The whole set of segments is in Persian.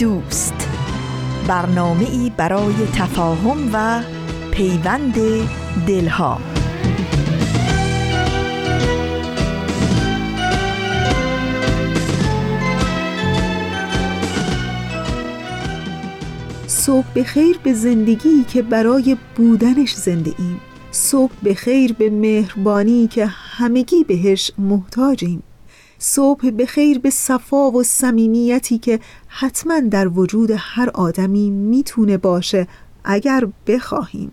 دوست. برنامه ای برای تفاهم و پیوند دلها. صبح به خیر به زندگی که برای بودنش زنده ایم. صبح به خیر به مهربانی که همگی بهش محتاجیم. صبح به خیر به صفا و صمیمیتی که حتما در وجود هر آدمی می‌تونه باشه اگر بخواهیم.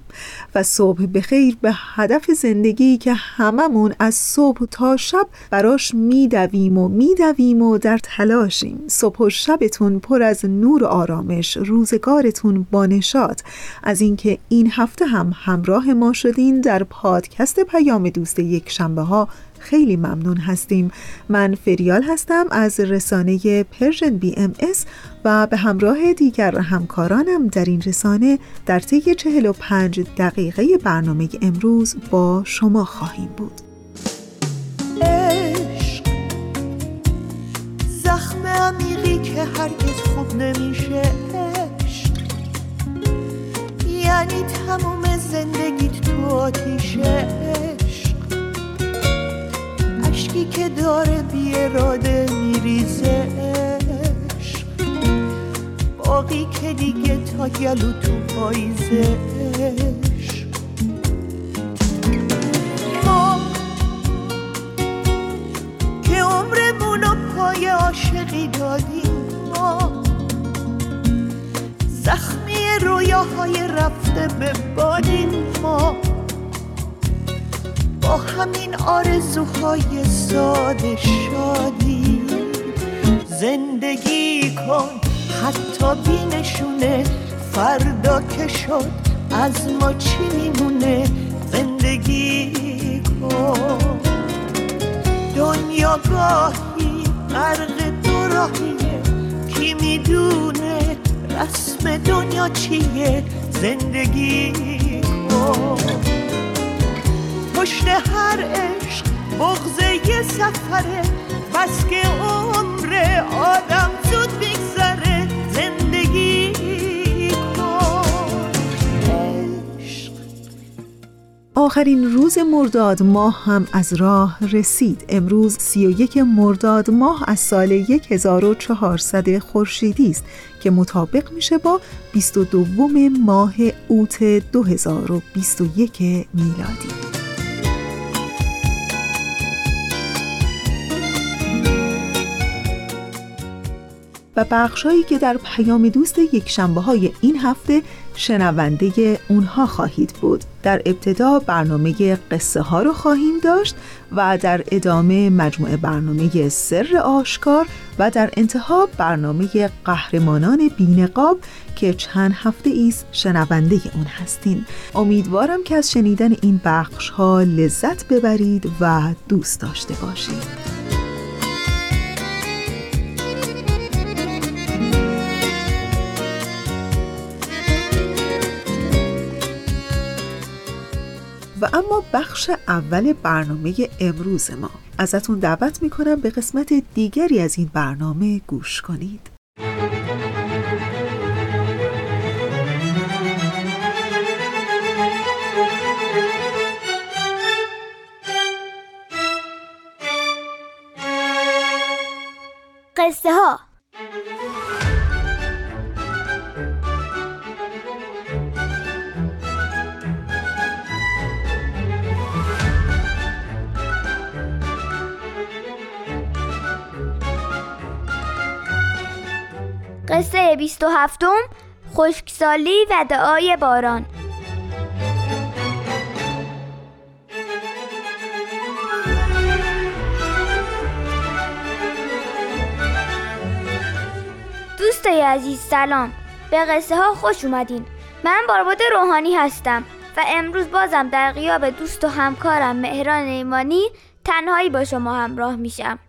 و صبح بخیر به هدف زندگی که هممون از صبح تا شب براش میدویم و میدویم و در تلاشیم. صبح و شبتون پر از نور و آرامش روزگارتون با نشاط. از اینکه این هفته هم همراه ما شدین در پادکست پیام دوست یک شنبه ها خیلی ممنون هستیم. من فریال هستم از رسانه Persian BMS و به همراه دیگر همکارانم در این رسانه در طی 45 دقیقه برنامه امروز با شما خواهیم بود. عشق زخم عمیقی که هرگز خوب نمیشه. عشق یعنی تموم زندگیت تو آتیشه. اشکی که داره بی اراده میریزه. باقی که دیگه تا گلو تو پاییزه. ما که عمرمونو پای عاشقی دادیم ما زخمی رویاهای رفته به بادیم ما با همین آرزوهای ساده شادی زندگی کن حتی بینشونه فردا که شد. از ما چی میمونه زندگی کن؟ دنیا گاهی غرق دو راهیه. کی می‌دونه رسم دنیا چیه؟ زندگی کن. پشت هر عشق بغزه یه سفره. بس که عمر آدم زود آخرین روز مرداد ماه هم از راه رسید. امروز 31 مرداد ماه از سال 1400 خورشیدی است که مطابق میشه با 22 ماه اوت 2021 میلادی. و بخشهایی که در پیام دوست یک شنبه های این هفته شنونده اونها خواهید بود. در ابتدا برنامه قصه ها رو خواهیم داشت و در ادامه مجموعه برنامه سر آشکار و در انتها برنامه قهرمانان بینقاب که چند هفته ایست شنونده اون هستین. امیدوارم که از شنیدن این بخش ها لذت ببرید و دوست داشته باشید. و اما بخش اول برنامه امروز ما. ازتون دعوت می‌کنم به قسمت دیگری از این برنامه گوش کنید. قصه ها بیست و هفتم خشکسالی و دعای باران. دوستای عزیز سلام. به قصه ها خوش اومدین. من باربود روحانی هستم و امروز بازم در قیاب دوست و همکارم مهران ایمانی تنهایی با شما همراه میشم.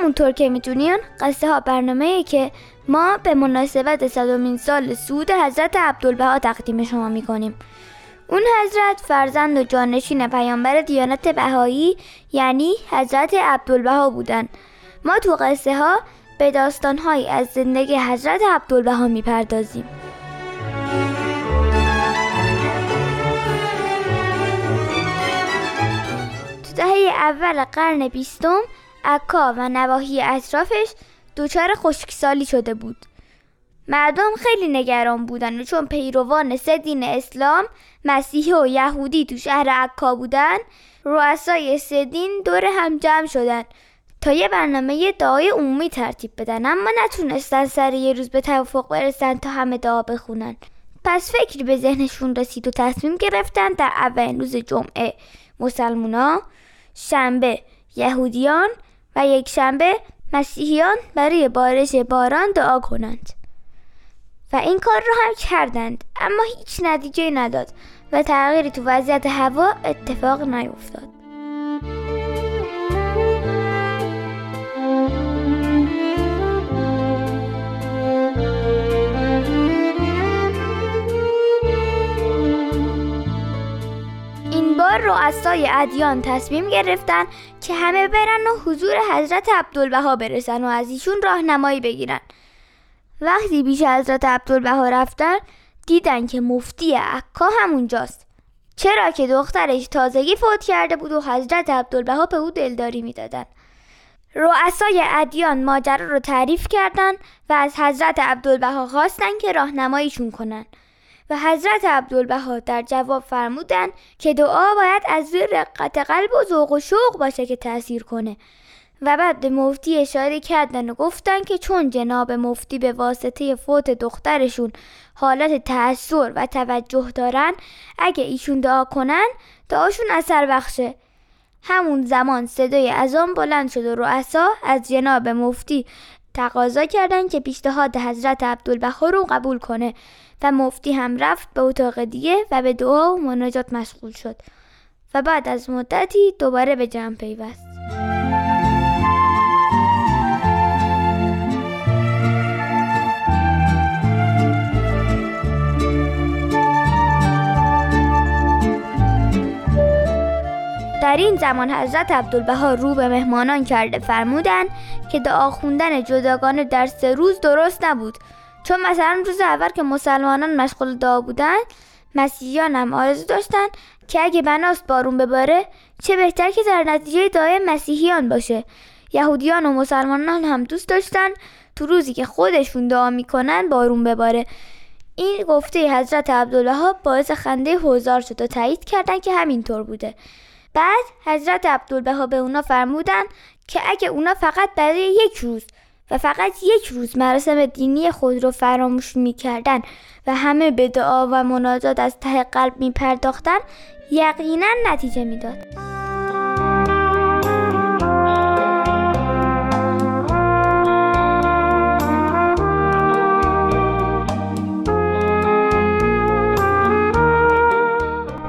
همونطور که می‌دونین قصه ها برنامه که ما به مناسبت صدومین سال سود حضرت عبدالبها تقدیم شما می‌کنیم. اون حضرت فرزند و جانشین پیامبر دیانت بهایی یعنی حضرت عبدالبها بودن. ما تو قصه ها به داستان از زندگی حضرت عبدالبها می‌پردازیم. تو دهه اول قرن بیستم عکا و نواحی اطرافش دچار خشکسالی شده بود. مردم خیلی نگران بودن و چون پیروان سه دین اسلام مسیحی و یهودی تو شهر عکا بودن رؤسای سه دین دور هم جمع شدن تا یه برنامه دعای عمومی ترتیب بدن اما نتونستن سر یه روز به توافق برسن تا همه دعا بخونن. پس فکری به ذهنشون رسید و تصمیم گرفتن در اولین روز جمعه مسلمونا شنبه یهودیان یک شنبه مسیحیان برای بارش باران دعا کنند. و این کار رو هم کردند اما هیچ نتیجه نداد و تغییری تو وضعیت هوا اتفاق نیفتاد. بار رؤسای ادیان تصمیم گرفتن که همه برن و حضور حضرت عبدالبها برسن و از ایشون راهنمایی بگیرن. وقتی بیش حضرت عبدالبها رفتن دیدن که مفتی عکا همونجاست. چرا که دخترش تازگی فوت کرده بود و حضرت عبدالبها به او دلداری می‌دادن. رؤسای ادیان ماجرا رو تعریف کردند و از حضرت عبدالبها خواستن که راهنماییشون کنن. و حضرت عبدالبها در جواب فرمودن که دعا باید از روی رقت قلب و ذوق و شوق باشه که تاثیر کنه. و بعد مفتی اشاره کردن و گفتن که چون جناب مفتی به واسطه فوت دخترشون حالت تأثیر و توجه دارن اگه ایشون دعا کنن دعاشون اثر بخشه. همون زمان صدای ازان بلند شد و رؤسا از جناب مفتی تقاضا کردن که پیشنهاد حضرت عبدالبها رو قبول کنه. و مفتی هم رفت به اتاق دیگه و به دعا و مناجات مشغول شد و بعد از مدتی دوباره به جمع پیوست. در این زمان حضرت عبدالبها رو به مهمانان کرده فرمودن که دعا خوندن جداگانه در سه روز درست نبود. چون مثلا روز اول که مسلمانان مشغول دعا بودند مسیحیان هم آرزو داشتن که اگه بناست بارون بباره چه بهتر که در نتیجه دعای مسیحیان باشه. یهودیان و مسلمانان هم دوست داشتن تو روزی که خودشون دعا می‌کنن بارون بباره. این گفته حضرت عبدالله باعث خنده هزار شد و تایید کردن که همینطور بوده. بعد حضرت عبدالبها به اونا فرمودن که اگه اونا فقط برای یک روز و فقط یک روز مراسم دینی خود رو فراموش می‌کردن و همه به دعا و مناجات از ته قلب میپرداختن یقینا نتیجه می‌داد.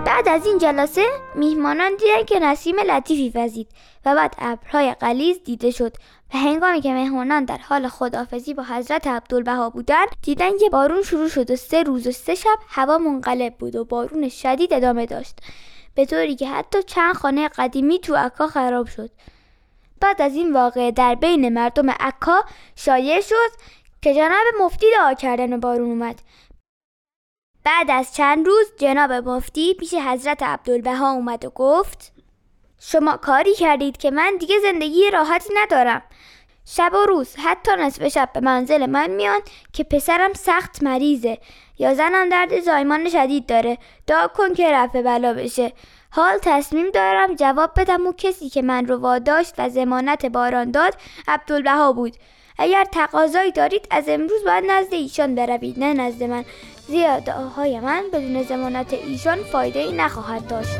بعد از این جلسه میهمانان دیدن که نسیم لطیفی وزید و بعد ابرهای قلیز دیده شد و هنگامی که مهمانان در حال خداحافظی با حضرت عبدالبها بودند دیدن که بارون شروع شد و سه روز و سه شب هوا منقلب بود و بارون شدید ادامه داشت. به طوری که حتی چند خانه قدیمی تو عکا خراب شد. بعد از این واقعه در بین مردم عکا شایع شد که جناب مفتی دعا کردن بارون اومد. بعد از چند روز جناب مفتی پیش حضرت عبدالبها اومد و گفت شما کاری کردید که من دیگه زندگی راحتی ندارم. شب و روز. حتی نصف شب به منزل من میان که پسرم سخت مریضه. یا زنم درد زایمان شدید داره. دعا کن که رفع بلا بشه. حال تصمیم دارم جواب بدم و کسی که من رو واداشت و زمانت باران داد عبدالبها بود. اگر تقاضایی دارید از امروز باید نزد ایشان بروید. نه نزد من. زیرا دعاهای من بدون زمانت ایشان فایده ای نخواهد داشت.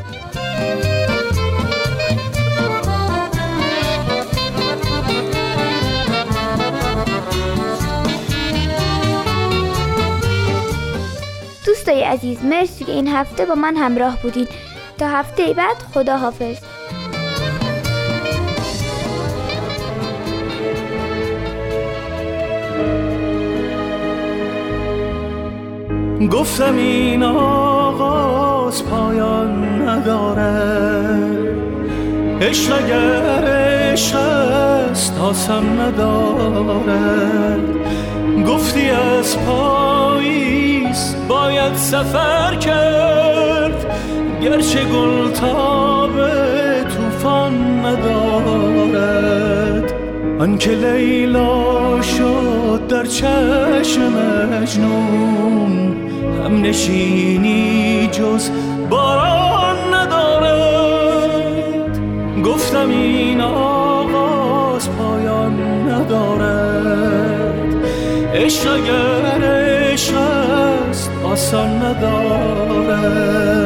دوستای عزیز مرسی که این هفته با من همراه بودید تا هفته بعد خدا حافظ گفتم این آغاز پایان نداره عشق اگر عشق است آسان نداره گفتی از پاییز باید سفر کرد. گرچه گل تاب توفان ندارد. آنکه لیلا شد در چشم مجنون هم نشینی جز باران ندارد. این آغاز پایان ندارد. عشق اگر عشق است آسان ندارد.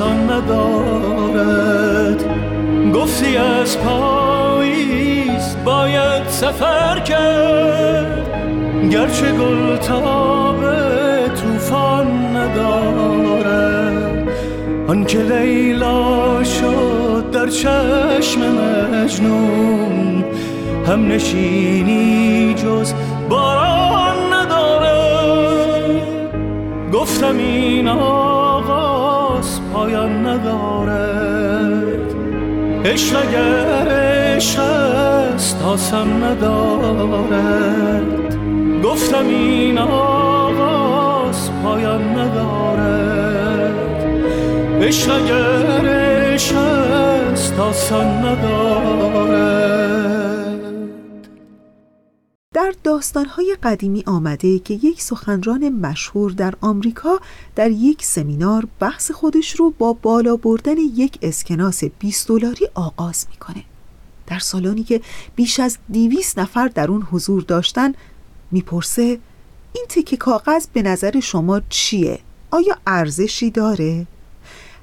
آسان ندارد. گفتی از پاییز باید سفر کرد. گرچه گل تاب توفان ندارد آنکه لیلا شد در چشم مجنون هم نشینی جز باران ندارد. گفتم این آغاز پایان ندارد. عشق اگر عشق است آسان ندارد. گفتم این آغاز پایان ندارد. عشق اگر عشق است آسان ندارد. در داستانهای قدیمی آمده که یک سخنران مشهور در آمریکا در یک سمینار بحث خودش رو با بالا بردن یک اسکناس 20 دلاری آغاز می‌کنه. در سالانی که بیش از 200 نفر در اون حضور داشتن می‌پرسه این تکه کاغذ به نظر شما چیه؟ آیا ارزشی داره؟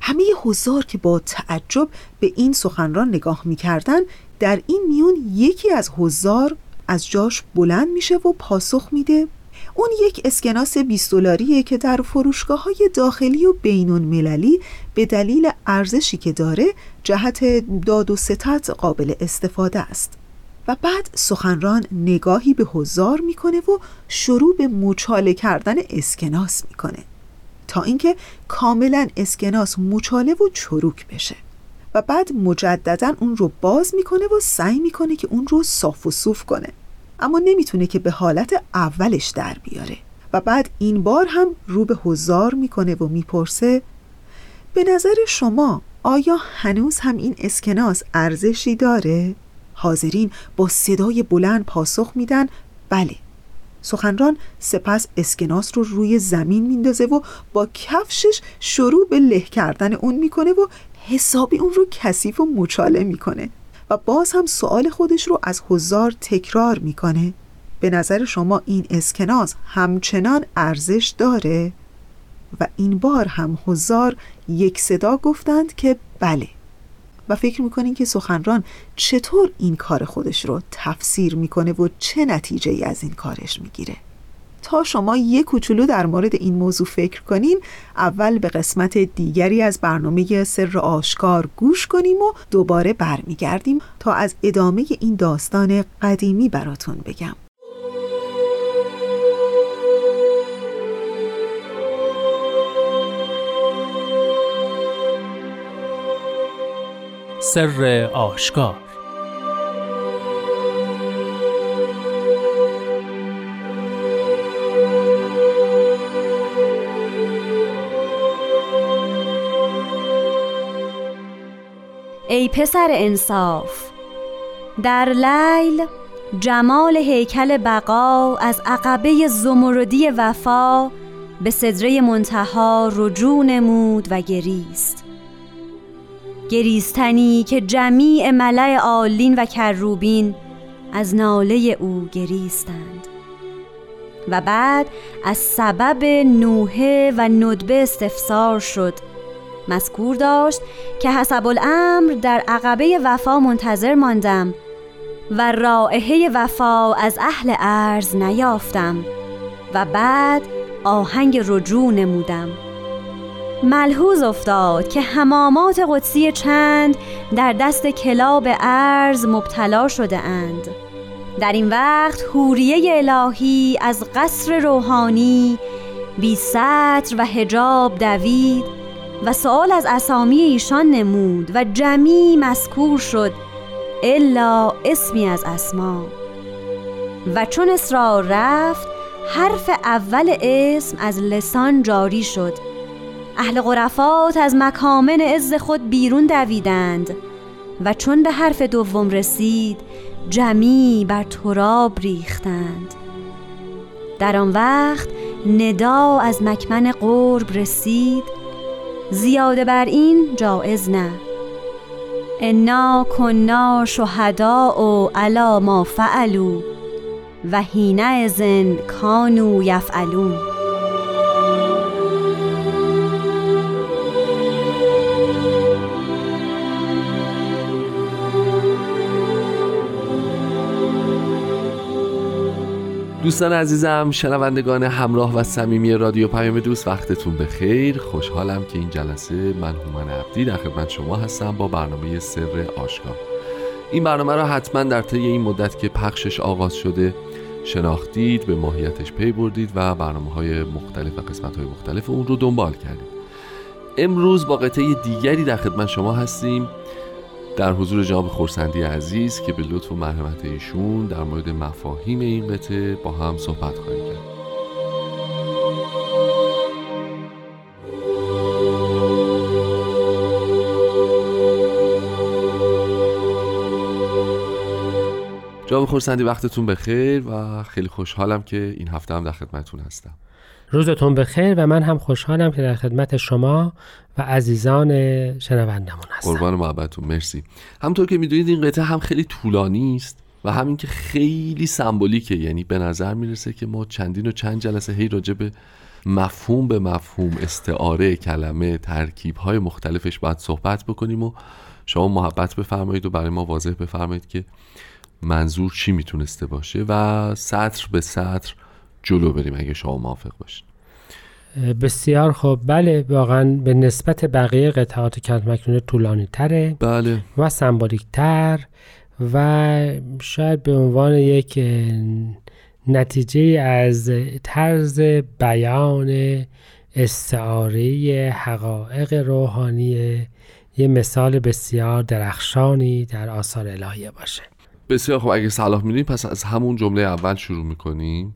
همه حضار که با تعجب به این سخنران نگاه می‌کردن در این میون یکی از حضار از جاش بلند میشه و پاسخ میده. اون یک اسکناس 20 دلاریه که در فروشگاه های داخلی و بینون مللی به دلیل ارزشی که داره جهت داد و ستت قابل استفاده است. و بعد سخنران نگاهی به حضار می‌کنه و شروع به مچاله کردن اسکناس می‌کنه تا اینکه کاملا اسکناس مچاله و چروک بشه. بعد مجددا اون رو باز می‌کنه و سعی می‌کنه که اون رو صاف و صوف کنه. اما نمی‌تونه که به حالت اولش در بیاره. و بعد این بار هم رو به حضار می‌کنه و می‌پرسه به نظر شما آیا هنوز هم این اسکناس ارزشی داره؟ حاضرین با صدای بلند پاسخ میدن. بله. سخنران سپس اسکناس رو روی زمین میندازه و با کفشش شروع به له کردن اون می‌کنه و حسابی اون رو کثیف و مچاله می‌کنه و باز هم سوال خودش رو از حضار تکرار می‌کنه. به نظر شما این اسکناس همچنان ارزش داره؟ و این بار هم حضار یک صدا گفتند که بله. و فکر می‌کنین که سخنران چطور این کار خودش رو تفسیر می‌کنه و چه نتیجه ای از این کارش می‌گیره؟ تا شما یک کوچولو در مورد این موضوع فکر کنین اول به قسمت دیگری از برنامه سر آشکار گوش کنیم و دوباره برمیگردیم تا از ادامه این داستان قدیمی براتون بگم. سر آشکار ای پسر انصاف در لیل جمال هیکل بقا از عقبه زمردی وفا به سدره منتهی رجوع نمود و گریست. گریستنی که جمیع ملأ عالین و کروبین از ناله او گریستند. و بعد از سبب نوحه و ندبه استفسار شد مذکور داشت که حسب الامر در عقبه وفا منتظر ماندم و رائحه وفا از اهل ارز نیافتم و بعد آهنگ رجوع نمودم. ملحوظ افتاد که حمامات قدسی چند در دست کلاب ارز مبتلا شده اند. در این وقت حوریه الهی از قصر روحانی بی و هجاب دوید و سوال از اسامی ایشان نمود و جمی مذکور شد الا اسمی از اسما. و چون اصرار رفت حرف اول اسم از لسان جاری شد. اهل غرفات از مکامن عز خود بیرون دویدند و چون به حرف دوم رسید جمی بر تراب ریختند. در آن وقت ندا از مکمن قرب رسید زیاده بر این جایز نه. انا کنا شهدا و علا ما فعلو و هینه ازن کانو یفعلون. دوستان عزیزم شنوندگان همراه و صمیمی رادیو پیام دوست وقتتون بخیر خوشحالم که این جلسه من هومن عبدی در خدمت شما هستم با برنامه سر آشکار. این برنامه را حتما در طی این مدت که پخشش آغاز شده شناختید به ماهیتش پی بردید و برنامه های مختلف و قسمت های مختلف اون رو دنبال کردید. امروز با قطعه دیگری در خدمت شما هستیم. در حضور جناب خورسندی عزیز که به لطف و مرحمت ایشون در مورد مفاهیم این قطعه با هم صحبت خواهیم کرد. جناب خورسندی وقتتون بخیر و خیلی خوشحالم که این هفته هم در خدمتتون هستم. روزتون بخیر و من هم خوشحالم که در خدمت شما و عزیزان شنوندمون هستم. قربان محبتتون مرسی. همطور که می‌دونید این قطعه هم خیلی طولانی است و همین که خیلی سمبولیکه. یعنی به نظر می‌رسه که ما چندین و چند جلسه هی راجع به مفهوم به مفهوم استعاره کلمه ترکیب های مختلفش باید صحبت بکنیم و شما محبت بفرمایید و برای ما واضح بفرمایید که منظور چی می‌تونسته باشه و سطر به سطر جلو بریم اگه شما موافق باشید بسیار خوب. بله واقعا به نسبت بقیه قطعات کلمه مکنونه طولانی تره بله. و سمبولیک تر و شاید به عنوان یک نتیجه از طرز بیان استعاره حقایق روحانی یه مثال بسیار درخشانی در آثار الهیه باشه. بسیار خوب اگه صلاح می‌دونیم پس از همون جمله اول شروع می‌کنیم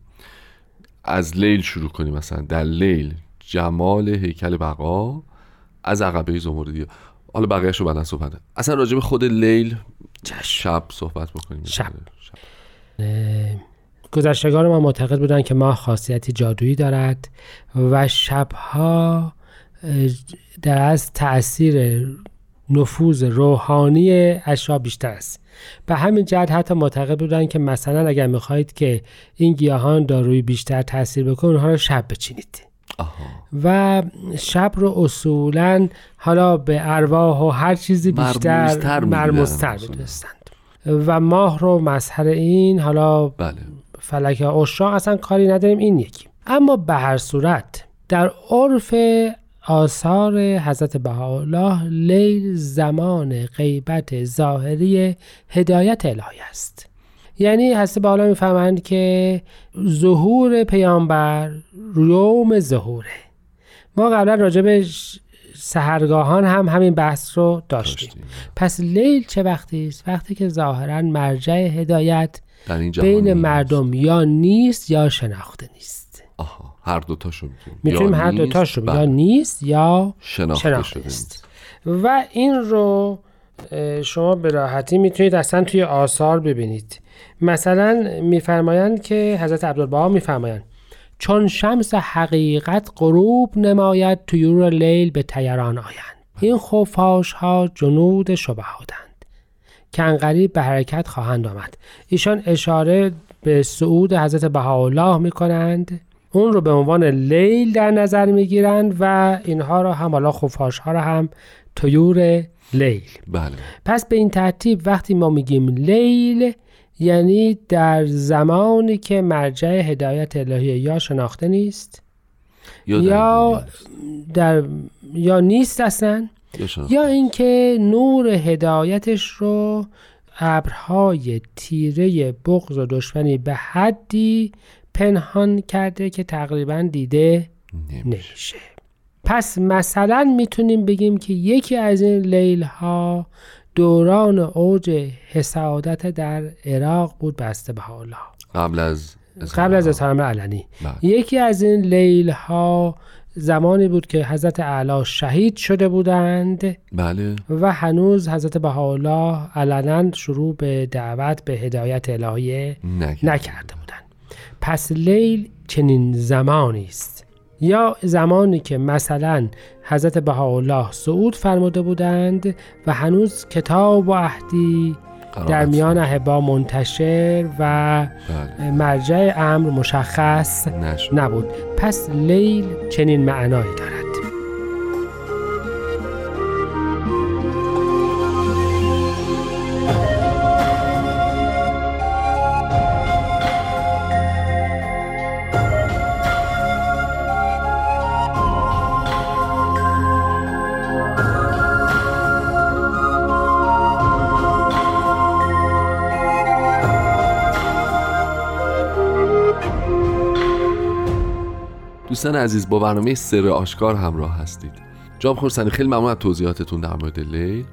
از لیل شروع کنیم مثلا. در لیل جمال هیکل بقا از عقبه زمردی. حالا بقیهش رو بعدا صحبت اصلا راجع به خود لیل شب صحبت بکنیم. شب, شب. گذشتگان ما معتقد بودن که ماه خاصیتی جادویی دارد و شبها در از تاثیر نفوذ روحانی اشیا بیشتر است. به همین جهت حتی معتقد بودن که مثلا اگر می‌خواهید که این گیاهان دارویی بیشتر تاثیر بکنه اونها رو شب بچینید. آها. و شب رو اصولا حالا به ارواح و هر چیزی بیشتر مرموزتر. می‌دونستند. و ماه رو مظهر این حالا بله. فلک اشاق اصلا کاری نداریم این یکی. اما به هر صورت در عرف آثار حضرت بهاءالله لیل زمان غیبت ظاهری هدایت الهی است. یعنی حضرت بهاءالله می‌فهمند که ظهور پیامبر یوم ظهوره. ما قبلا راجع به ش- سحرگاهان هم همین بحث رو داشتیم. داشتیم. پس لیل چه وقتی است؟ وقتی که ظاهرا مرجع هدایت بین نیست. مردم یا نیست یا شناخته نیست. آها. هر دوتاشو می‌تونیم می‌تونیم هر دوتاشو یا نیست یا شناخته, شناخته شده است. و این رو شما به راحتی می‌تونید اصلا توی آثار ببینید. مثلا میفرمایند که حضرت عبدالبها میفرمایند چون شمس حقیقت غروب نماید طیور لیل به تیران آیند. این خفاش ها جنود شبهاتند. که انقریب به حرکت خواهند آمد. ایشان اشاره به صعود حضرت بهاءالله می کنند اون رو به عنوان لیل در نظر می گیرند و اینها رو هم حالا خفاش ها رو هم طیور لیل. بله. پس به این ترتیب وقتی ما میگیم لیل یعنی در زمانی که مرجع هدایت الهی یا شناخته نیست یا در یا در یا نیست اصلا یا. یا اینکه نور هدایتش رو ابرهای تیره بغض و دشمنی به حدی پنهان کرده که تقریبا دیده نمیشه. نمیشه پس مثلا می‌تونیم بگیم که یکی از این لیل ها دوران اوج حسادت در عراق بود بسته به حالا قبل از قبل از اظهار امر علنی بله. یکی از این لیل ها زمانی بود که حضرت اعلی شهید شده بودند بله و هنوز حضرت بهاءالله علنا شروع به دعوت به هدایت الهی نکرد. نکرده بودند پس لیل چنین زمانی است یا زمانی که مثلا حضرت بهاءالله صعود فرموده بودند و هنوز کتاب و عهدی در. میان احبا منتشر و بله. مرجع امر مشخص نشد نبود پس لیل چنین معنایی دارد دوستان عزیز با برنامه سر آشکار همراه هستید. جام خورسنی خیلی ممنون از توضیحاتتون در مورد لیل.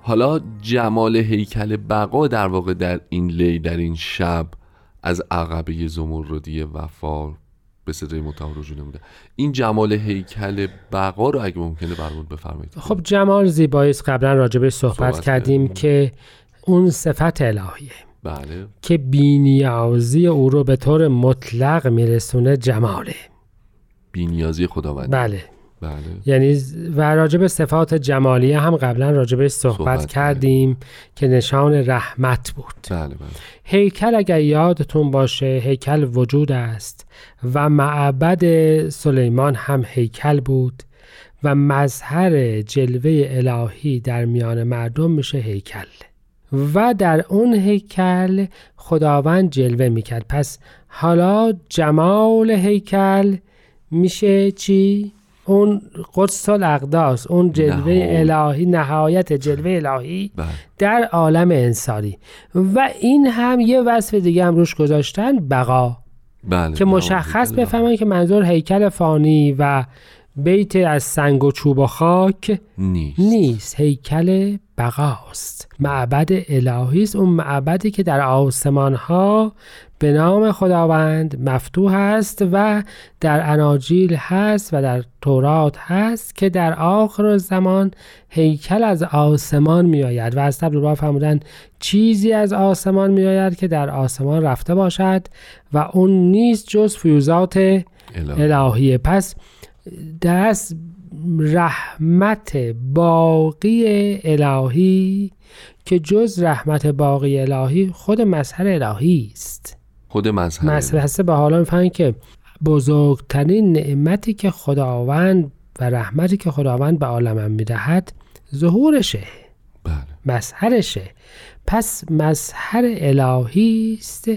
حالا جمال هیکل بقا در واقع در این لیل در این شب از عقبه زمردی وفا به صدای متهم رجوع نموده این جمال هیکل بقا رو اگه ممکنه برامون بفرمایید. خب جمال زیبایی است. قبلا راجبه صحبت, صحبت کردیم. کردیم. که اون صفت الهیه. بله. که بینیازی او رو به طور مطلق میرسونه جماله. بینیازی خداوند بله. بله. یعنی و راجب صفات جمالیه هم قبلا راجبه صحبت, صحبت کردیم که نشان رحمت بود. بله بله. هیکل اگر یادتون باشه هیکل وجود است و معبد سلیمان هم هیکل بود و مظهر جلوه الهی در میان مردم میشه هیکل. و در اون هیکل خداوند جلوه می‌کرد. پس حالا جمال هیکل میشه چی؟ اون قدس الاقداس اون جلوه نهایت. الهی نهایت جلوه الهی بله در عالم انسانی و این هم یه وصف دیگه هم روش گذاشتن بقا بله که مشخص. بفهمن که منظور هیکل فانی و بیت از سنگ و چوب و خاک نیست نیست هیکل بقاست معبد الهی است اون معبدی که در آسمان ها به نام خداوند مفتوح است و در اناجیل هست و در تورات هست که در آخر زمان هیکل از آسمان می آید و از تبدیل فرمودن چیزی از آسمان می آید که در آسمان رفته باشد و اون نیست جز فیوزات الهی. الهیه پس دست رحمت باقی الهی که جز رحمت باقی الهی خود مظهر الهی است. خود مظهر مظهر هسته به حالا می‌فهمن که بزرگترین نعمتی که خداوند و رحمتی که خداوند به عالمم می‌دهد ظهورشه. بله. مظهرشه. پس مظهر الهی است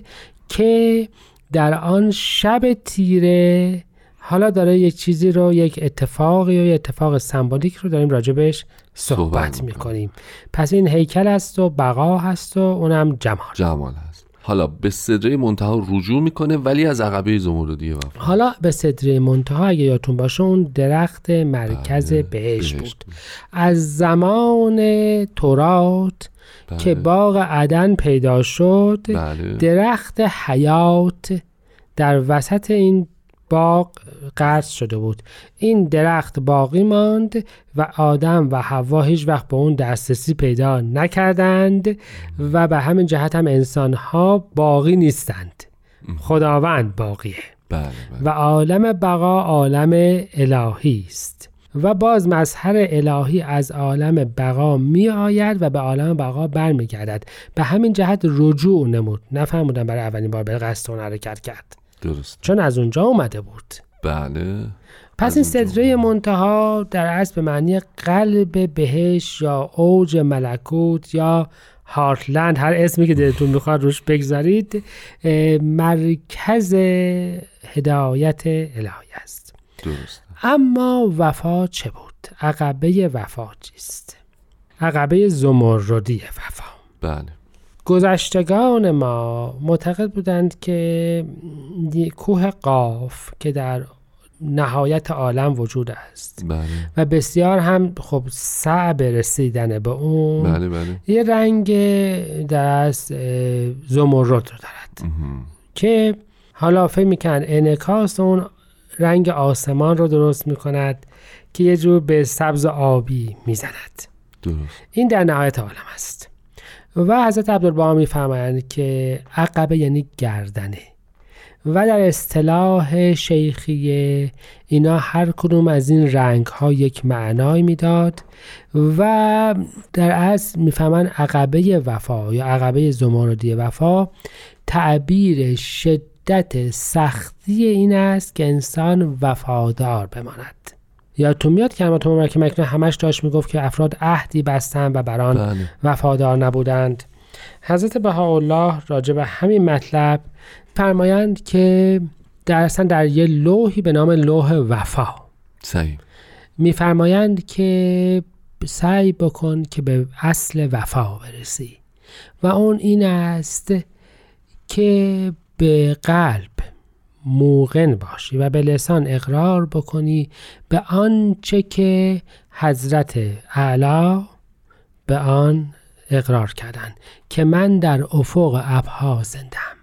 که در آن شب تیره حالا داره یک چیزی رو یک اتفاقی یا اتفاق سمبولیک رو داریم راجبش صحبت, صحبت می‌کنیم. پس این هیکل است و بقا هست و اونم جمال. جمال هست. حالا به صدره منتها رجوع می‌کنه ولی از عقبه زمردی وفا حالا به صدره منتها اگه یادتون باشه اون درخت مرکز بله، بهشت بهشت بود. از زمان تورات بله. که باغ عدن پیدا شد بله. درخت حیات در وسط این باغ قرض شده بود. این درخت باقی ماند و آدم و حوا هیچ وقت به اون دسترسی پیدا نکردند و به همین جهت هم انسان ها باقی نیستند. خداوند باقیه. بله بله. و عالم بقا عالم الهی است. و باز مظهر الهی از عالم بقا می آید و به عالم بقا برمیگردد. به همین جهت رجوع نمود. نفهمودن برای اولین بار به قصد اون حرکت کرد. درست چون از اونجا اومده بود. بله. پس این صدره منتها در اصل به معنی قلب بهش یا اوج ملکوت یا هارتلند هر اسمی که دلتون می‌خواد روش بگذارید مرکز هدایت الهی است. درست اما وفا چه بود؟ عقبه وفا چیست؟ عقبه زمردی وفا. بله. گذشتگان ما معتقد بودند که کوه قاف که در نهایت عالم وجود است. بله. و بسیار هم خب صعب رسیدن به اون. بله بله. یه رنگ در زمرد رو دارد. که حالا فکر میکن انعکاس اون رنگ آسمان رو درست می‌کند که یه جور به سبز آبی می‌زند. درست. این در نهایت عالم است. و حضرت عبدالبها میفرمایند که عقبه یعنی گردنه. و در اصطلاح شیخیه اینا هر کدوم از این رنگ ها یک معنای می‌داد و در اصل می‌فهمن عقبه وفا یا عقبه زمردی وفا تعبیر شدت سختی این است که انسان وفادار بماند. یادتون میاد کلمات مبارک مکنه همش داشت می‌گفت که افراد عهدی بستن و بر آن بله. وفادار نبودند. حضرت بهاءالله راجع به همین مطلب فرمایند که در اصلا در یه لوحی به نام لوح وفا. صحیح. میفرمایند که سعی بکن که به اصل وفا برسی. و اون این است که به قلب موقن باشی و به لسان اقرار بکنی به آنچه که حضرت اعلی به آن اقرار کردن که من در افق ابها زندم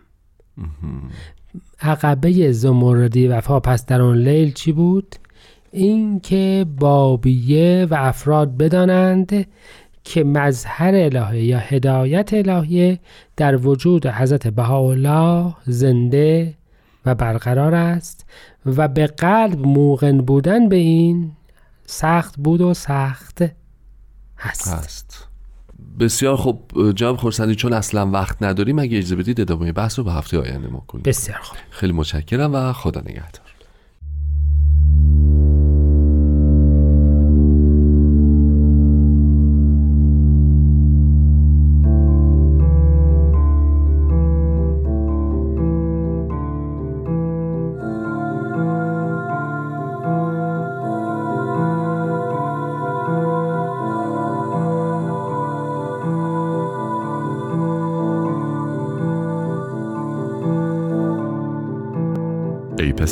عقبه زمردی وفا پس در آن لیل چی بود؟ اینکه بابیه و افراد بدانند که مظهر الهی یا هدایت الهی در وجود حضرت بهاءالله زنده و برقرار است و به قلب موقن بودن به این سخت بود و سخت هست. هست. بسیار خوب جناب خورسندی چون اصلا وقت نداریم اگه اجازه بدید ادامه بحث رو به هفته آینده ما کنیم. بسیار خوب. خیلی متشکرم و خدا نگهدار.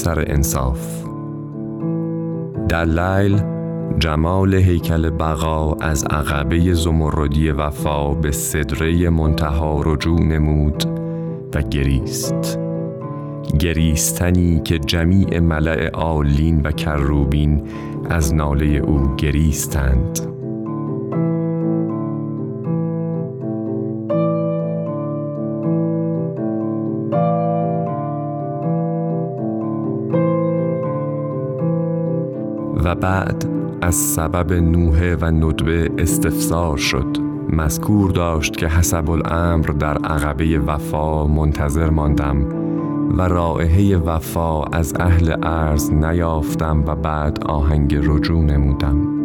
پسر انصاف. در لیل جمال هیکل بقا از عقبه زمردی وفا به سدره منتهی رجوع نمود و گریست. گریستنی که جمیع ملأ عالین و کروبین از ناله او گریستند. و بعد از سبب نوحه و ندبه استفسار شد. مذکور داشت که حسب الامر در عقبه وفا منتظر ماندم و رائحه وفا از اهل ارز نیافتم و بعد آهنگ رجوع نمودم.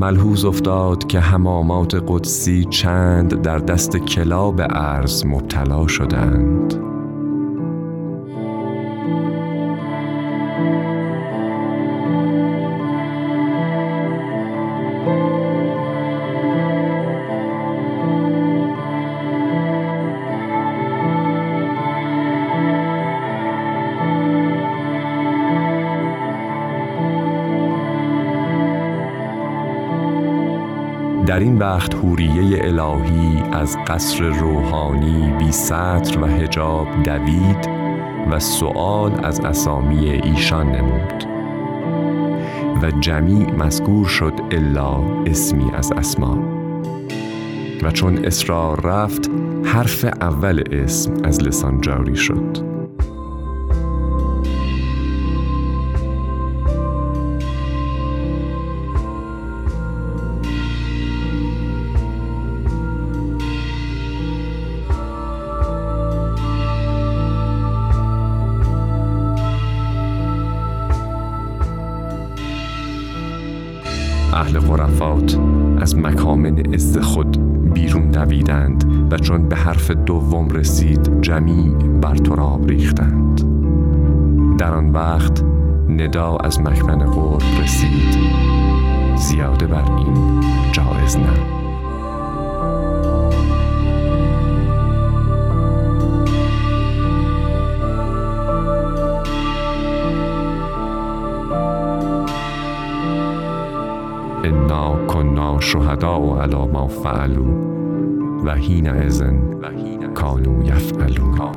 ملحوظ افتاد که همامات قدسی چند در دست کلاب ارز مبتلا شدند. این وقت حوریه الهی از قصر روحانی بی سطر و هجاب دوید و سؤال از اسامی ایشان نمود. و جمیع مذکور شد الا اسمی از اسما. و چون اصرار رفت حرف اول اسم از لسان جاری شد. اهل غرفات از مکامن از خود بیرون دویدند و چون به حرف دوم رسید جمیع بر تراب ریختند. در آن وقت ندا از مکمن قرب رسید. زیاده بر این جایز نه. کنا شهدا علی ما فعلو و حین ازن کانو یفعلون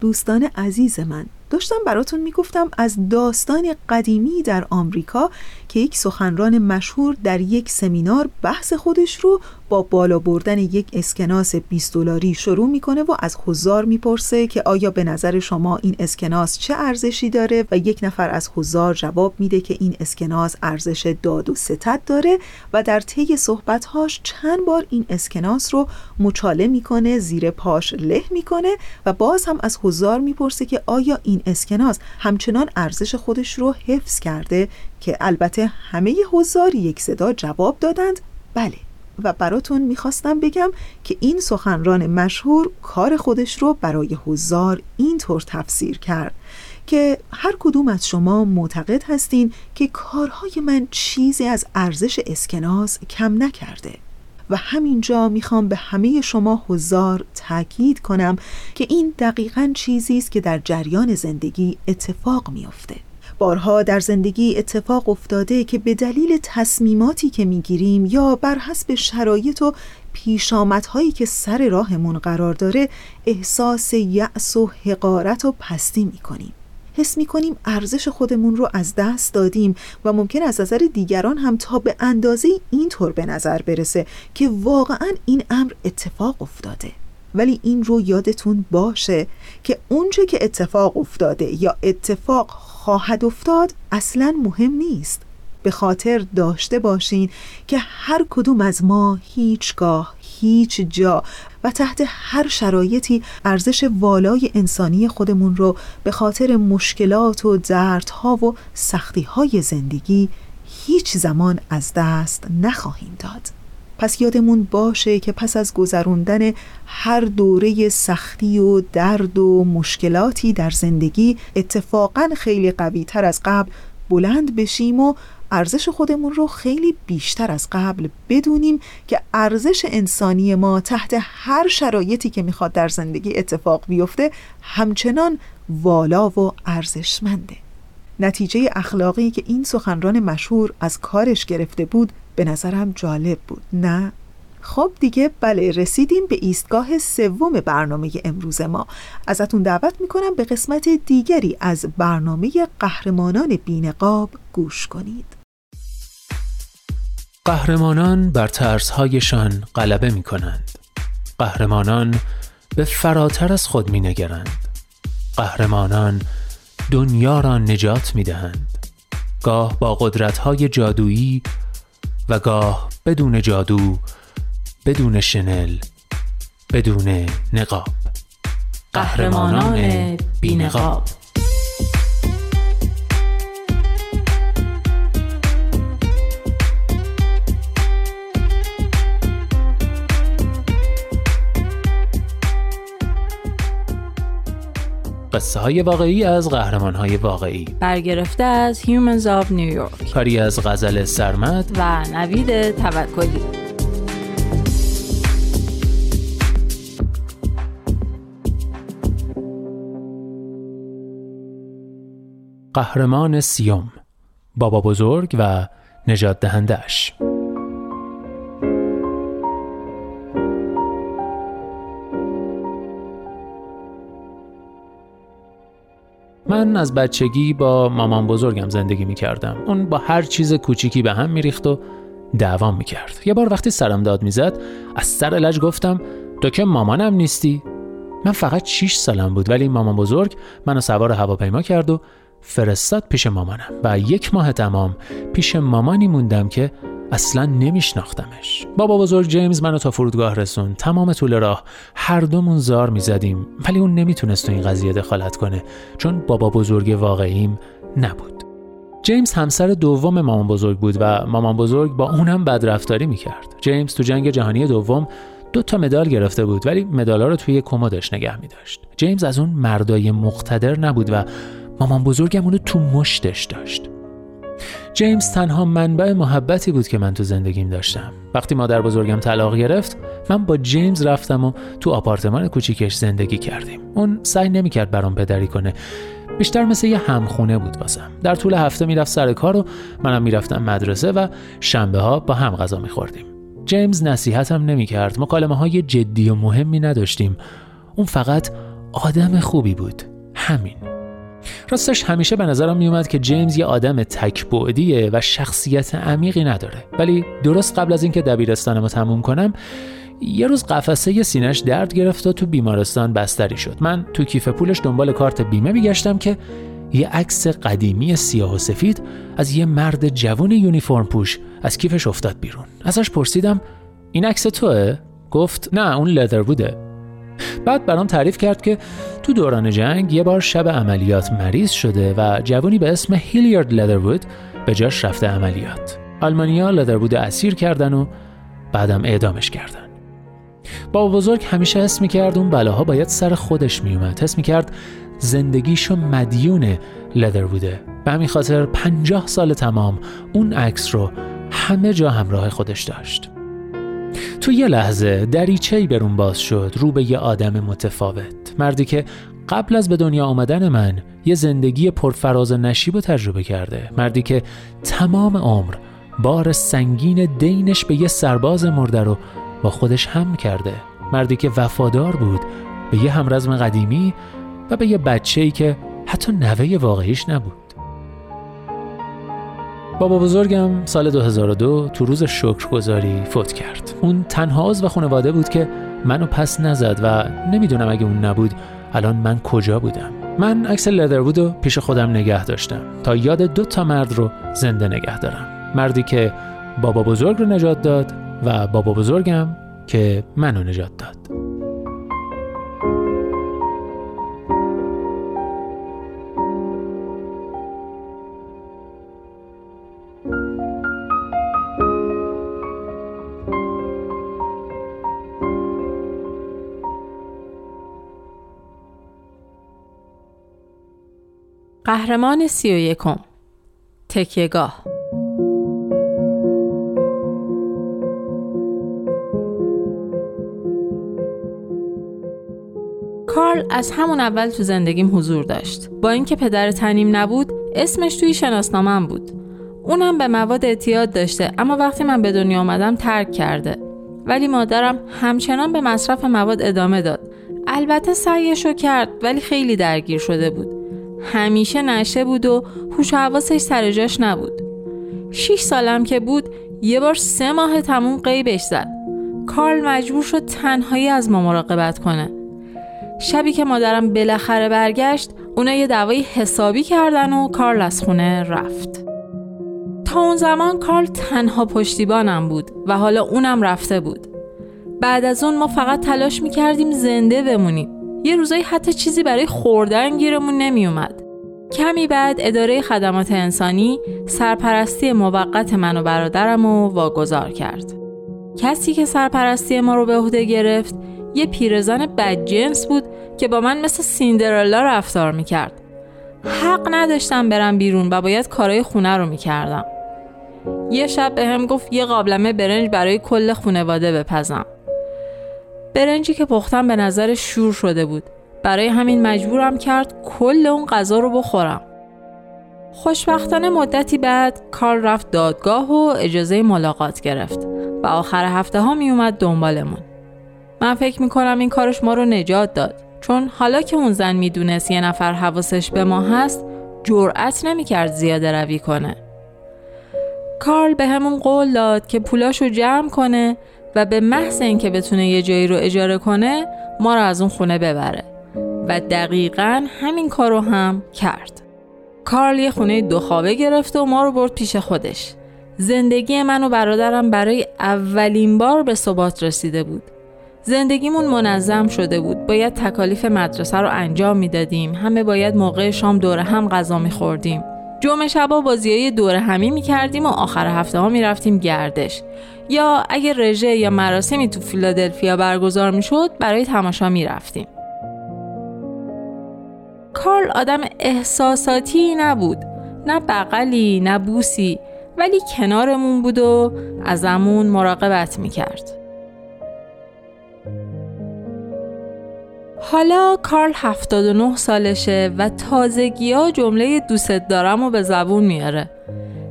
دوستان عزیز من داشتم براتون می‌گفتم از داستان قدیمی در آمریکا که یک سخنران مشهور در یک سمینار بحث خودش رو با بالا بردن یک اسکناس 20 دلاری شروع می‌کنه و از حضار می‌پرسه که آیا به نظر شما این اسکناس چه ارزشی داره و یک نفر از حضار جواب میده که این اسکناس ارزش داد و ستد داره و در طی صحبتهاش چند بار این اسکناس رو مچاله می‌کنه زیر پاش له می‌کنه و باز هم از حضار می‌پرسه که آیا این اسکناس همچنان ارزش خودش رو حفظ کرده که البته همه حضار یک صدا جواب دادند. بله. و براتون می‌خواستم بگم که این سخنران مشهور کار خودش رو برای حضار اینطور تفسیر کرد که هر کدوم از شما معتقد هستین که کارهای من چیزی از ارزش اسکناس کم نکرده. و همینجا می‌خوام به همه شما حضار تاکید کنم که این دقیقا چیزی است که در جریان زندگی اتفاق میافته. بارها در زندگی اتفاق افتاده که به دلیل تصمیماتی که می‌گیریم یا بر حسب شرایط و پیشامدهایی که سر راهمون قرار داره احساس یأس و حقارت و پستی می‌کنیم. حس می‌کنیم ارزش خودمون رو از دست دادیم و ممکن از نظر دیگران هم تا به اندازه اینطور به نظر برسه که واقعا این امر اتفاق افتاده. ولی این رو یادتون باشه که اونچه که اتفاق افتاده یا اتفاق خواهد افتاد اصلا مهم نیست. به خاطر داشته باشین که هر کدوم از ما هیچگاه هیچ جا و تحت هر شرایطی ارزش والای انسانی خودمون رو به خاطر مشکلات و دردها و سختیهای زندگی هیچ زمان از دست نخواهیم داد. پس یادمون باشه که پس از گذروندن هر دوره سختی و درد و مشکلاتی در زندگی اتفاقا خیلی قوی تر از قبل بلند بشیم و ارزش خودمون رو خیلی بیشتر از قبل بدونیم که ارزش انسانی ما تحت هر شرایطی که می‌خواد در زندگی اتفاق بیفته همچنان والا و ارزشمنده. نتیجه اخلاقی که این سخنران مشهور از کارش گرفته بود به نظرم جالب بود. نه؟ خب دیگه بله رسیدیم به ایستگاه سوم برنامه امروز ما. ازتون دعوت می‌کنم به قسمت دیگری از برنامه قهرمانان بینقاب گوش کنید. قهرمانان بر ترسهایشان غلبه می کنند قهرمانان به فراتر از خود می نگرند قهرمانان دنیا را نجات می دهند گاه با قدرتهای جادویی و گاه بدون جادو بدون شنل بدون نقاب. قهرمانان بینقاب قصه های واقعی از قهرمان های واقعی. برگرفته از Humans of New York. کاری از غزل سرمد و نوید توکلی. قهرمان سیوم بابا بزرگ و نجات دهندش من از بچگی با مامان بزرگم زندگی می کردم. اون با هر چیز کوچیکی به هم می ریخت و دعوام می کرد. یه بار وقتی سرم داد می زد از سر لج گفتم تو که مامانم نیستی؟ من فقط 6 سالم بود ولی مامان بزرگ منو سوار هواپیما کرد و فرستاد پیش مامانم و یک ماه تمام پیش مامانی موندم که اصلا نمیشناختمش. بابا بزرگ جیمز منو تا فرودگاه رسون تمام طول راه هر دومون زار می‌زدیم. ولی اون نمی‌تونست تو این قضیه دخالت کنه چون بابا بزرگ واقعیم نبود. جیمز همسر دوم مامان بزرگ بود و مامان بزرگ با اونم بدرفتاری می‌کرد. جیمز تو جنگ جهانی دوم دو تا مدال گرفته بود ولی مدالا رو توی کمدش نگه میداشت. جیمز از اون مردای مقتدر نبود و مامان بزرگم اونو تو مشتش داشت. جیمز تنها منبع محبتی بود که من تو زندگیم داشتم. وقتی مادر بزرگم طلاق گرفت من با جیمز رفتم و تو آپارتمان کوچیکش زندگی کردیم. اون سعی نمی‌کرد برام پدری کنه. بیشتر مثل یه همخونه بود واسم. در طول هفته می‌رفت سر کار و منم می‌رفتم مدرسه و شنبه ها با هم غذا میخوردیم. جیمز نصیحتم نمی‌کرد. مکالمه های جدی و مهمی نداشتیم. اون فقط آدم خوبی بود. همین. راستش همیشه به نظرم میومد که جیمز یه آدم تکبعدیه و شخصیت عمیقی نداره. ولی درست قبل از اینکه دبیرستانمو تموم کنم یه روز قفسه سینش درد گرفت و تو بیمارستان بستری شد. من تو کیف پولش دنبال کارت بیمه میگشتم که یه عکس قدیمی سیاه و سفید از یه مرد جوون یونیفرم پوش از کیفش افتاد بیرون. ازش پرسیدم این عکس توه؟ گفت نه اون لدر بوده. بعد برام تعریف کرد که تو دوران جنگ یه بار شب عملیات مریض شده و جوانی به اسم هیلیارد لدروود به جاش رفته عملیات. آلمانیا لدروود اسیر کردن و بعدم اعدامش کردن. با بزرگ همیشه حس می‌کرد اون بلاها باید سر خودش میومد حس می‌کرد زندگیشو مدیون لدرووده به همین خاطر پنجاه سال تمام اون عکس رو همه جا همراه خودش داشت. تو یه لحظه دریچهی برون باز شد رو به یه آدم متفاوت. مردی که قبل از به دنیا آمدن من یه زندگی پرفراز نشیب و تجربه کرده. مردی که تمام عمر بار سنگین دینش به یه سرباز مرده رو با خودش هم کرده. مردی که وفادار بود به یه همرزم قدیمی و به یه بچه‌ای که حتی نوه واقعیش نبود. بابا بزرگم سال 2002 تو روز شکرگزاری فوت کرد. اون تنها و خانواده بود که منو پس نزد و نمی‌دونم اگه اون نبود الان من کجا بودم. من عکس لدرود رو پیش خودم نگه داشتم. تا یاد دو تا مرد رو زنده نگه دارم. مردی که بابا بزرگ رو نجات داد و بابا بزرگم که منو نجات داد. قهرمان سی و یکم. تکیگاه کارل از همون اول تو زندگیم حضور داشت. با اینکه پدر تنیم نبود اسمش توی شناسنامم بود. اونم به مواد اعتیاد داشته اما وقتی من به دنیا آمدم ترک کرده. ولی مادرم همچنان به مصرف مواد ادامه داد. البته سعیشو کرد ولی خیلی درگیر شده بود. همیشه نشه بود و هوش و حواسش سر جاش نبود. شیش سالم که بود یه بار سه ماه تموم قیبش زد. کارل مجبور شد تنهایی از ما مراقبت کنه. شبی که مادرم بالاخره برگشت اونا یه دعوای حسابی کردن و کارل از خونه رفت. تا اون زمان کارل تنها پشتیبانم بود و حالا اونم رفته بود. بعد از اون ما فقط تلاش می‌کردیم زنده بمونیم. یه روزایی حتی چیزی برای خوردن گیرمون نمیومد. کمی بعد اداره خدمات انسانی سرپرستی موقت من و برادرم رو واگذار کرد. کسی که سرپرستی ما رو به عهده گرفت یه پیرزن بدجنس بود که با من مثل سیندرلا رفتار می‌کرد. حق نداشتم برم بیرون و باید کارای خونه رو می‌کردم. یه شب به هم گفت یه قابلمه برنج برای کل خونواده بپزم. برنجی که پختم به نظر شور شده بود. برای همین مجبورم کرد کل اون غذا رو بخورم. خوشبختانه مدتی بعد کار رفت دادگاه و اجازه ملاقات گرفت و آخر هفته ها می اومد دنبالمون. من فکر می‌کنم این کارش ما رو نجات داد. چون حالا که اون زن می‌دونست یه نفر حواسش به ما هست جرأت نمی‌کرد زیاده روی کنه. کارل به همون قول داد که پولاشو جمع کنه و به محض اینکه بتونه یه جایی رو اجاره کنه ما رو از اون خونه ببره. و دقیقا همین کارو هم کرد. کارل یه خونه دو خوابه گرفت و ما رو برد پیش خودش. زندگی من و برادرم برای اولین بار به ثبات رسیده بود. زندگیمون منظم شده بود. باید تکالیف مدرسه رو انجام می‌دادیم. همه باید موقع شام دور هم غذا میخوردیم. جمعه شبا بازی های دور همی می کردیم و آخر هفته ها می رفتیم گردش. یا اگر رژه یا مراسمی تو فیلادلفیا برگزار می شد برای تماشا می رفتیم. کارل آدم احساساتی نبود. نه بغلی نه بوسی ولی کنارمون بود و ازمون مراقبت می حالا کارل 79 سالشه و تازگی ها جمله دوست دارم و به زبون میاره.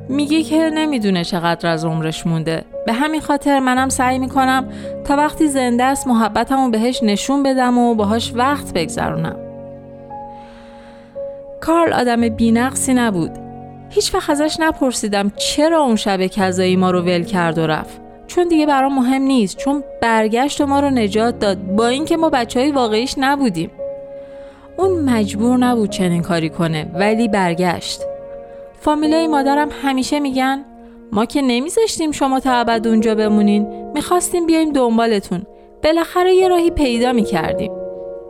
میگه که نمی‌دونه چقدر از عمرش مونده. به همین خاطر منم سعی می‌کنم تا وقتی زنده است محبتمو بهش نشون بدم و باهاش وقت بگذرونم. کارل آدم بینقصی نبود. هیچ ازش نپرسیدم چرا اون شب کذایی ما رو ول کرد و رفت. چون دیگه برام مهم نیست چون برگشت ما رو نجات داد. با اینکه ما بچه های واقعیش نبودیم. اون مجبور نبود چنین کاری کنه ولی برگشت. فامیلای مادرم همیشه میگن ما که نمیذاشتیم شما تا ابد اونجا بمونین می‌خواستیم بیایم دنبالتون. بالاخره یه راهی پیدا می‌کردیم.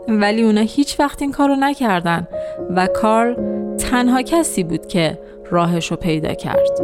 ولی اونا هیچ وقت این کارو نکردن و کارل تنها کسی بود که راهشو پیدا کرد.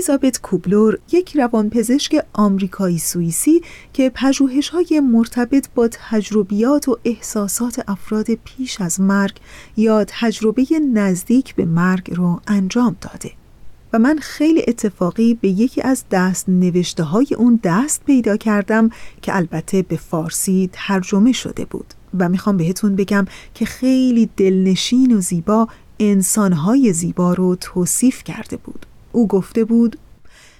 الیزابت کوبلور یک روانپزشک آمریکایی سوئیسی که های مرتبط با تجربیات و احساسات افراد پیش از مرگ یا تجربه نزدیک به مرگ رو انجام داده. و من خیلی اتفاقی به یکی از دست نوشته های اون دست پیدا کردم که البته به فارسی ترجمه شده بود. و می‌خوام بهتون بگم که خیلی دلنشین و زیبا انسانهای زیبا رو توصیف کرده بود. او گفته بود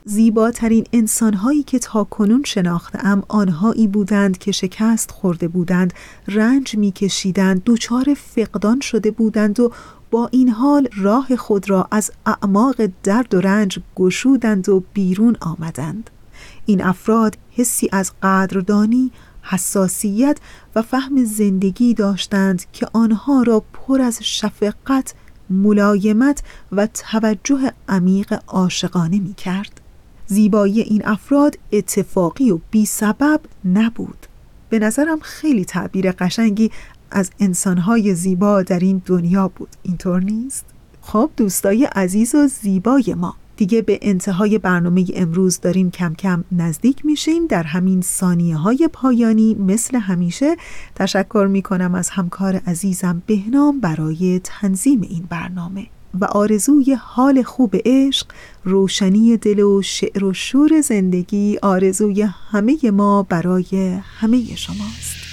زیباترین انسانهایی که تا کنون شناختم آنهایی بودند که شکست خورده بودند رنج میکشیدند دوچار فقدان شده بودند و با این حال راه خود را از اعماق درد و رنج گشودند و بیرون آمدند. این افراد حسی از قدردانی حساسیت و فهم زندگی داشتند که آنها را پر از شفقت ملایمت و توجه عمیق عاشقانه می کرد زیبایی این افراد اتفاقی و بی سبب نبود. به نظرم خیلی تعبیر قشنگی از انسانهای زیبا در این دنیا بود. اینطور نیست؟ خب دوستای عزیز و زیبای ما. دیگه به انتهای برنامه امروز داریم کم کم نزدیک میشیم. در همین ثانیه های پایانی مثل همیشه تشکر می‌کنم از همکار عزیزم بهنام برای تنظیم این برنامه و آرزوی حال خوب عشق روشنی دل و شعر و شور زندگی آرزوی همه ما برای همه شماست.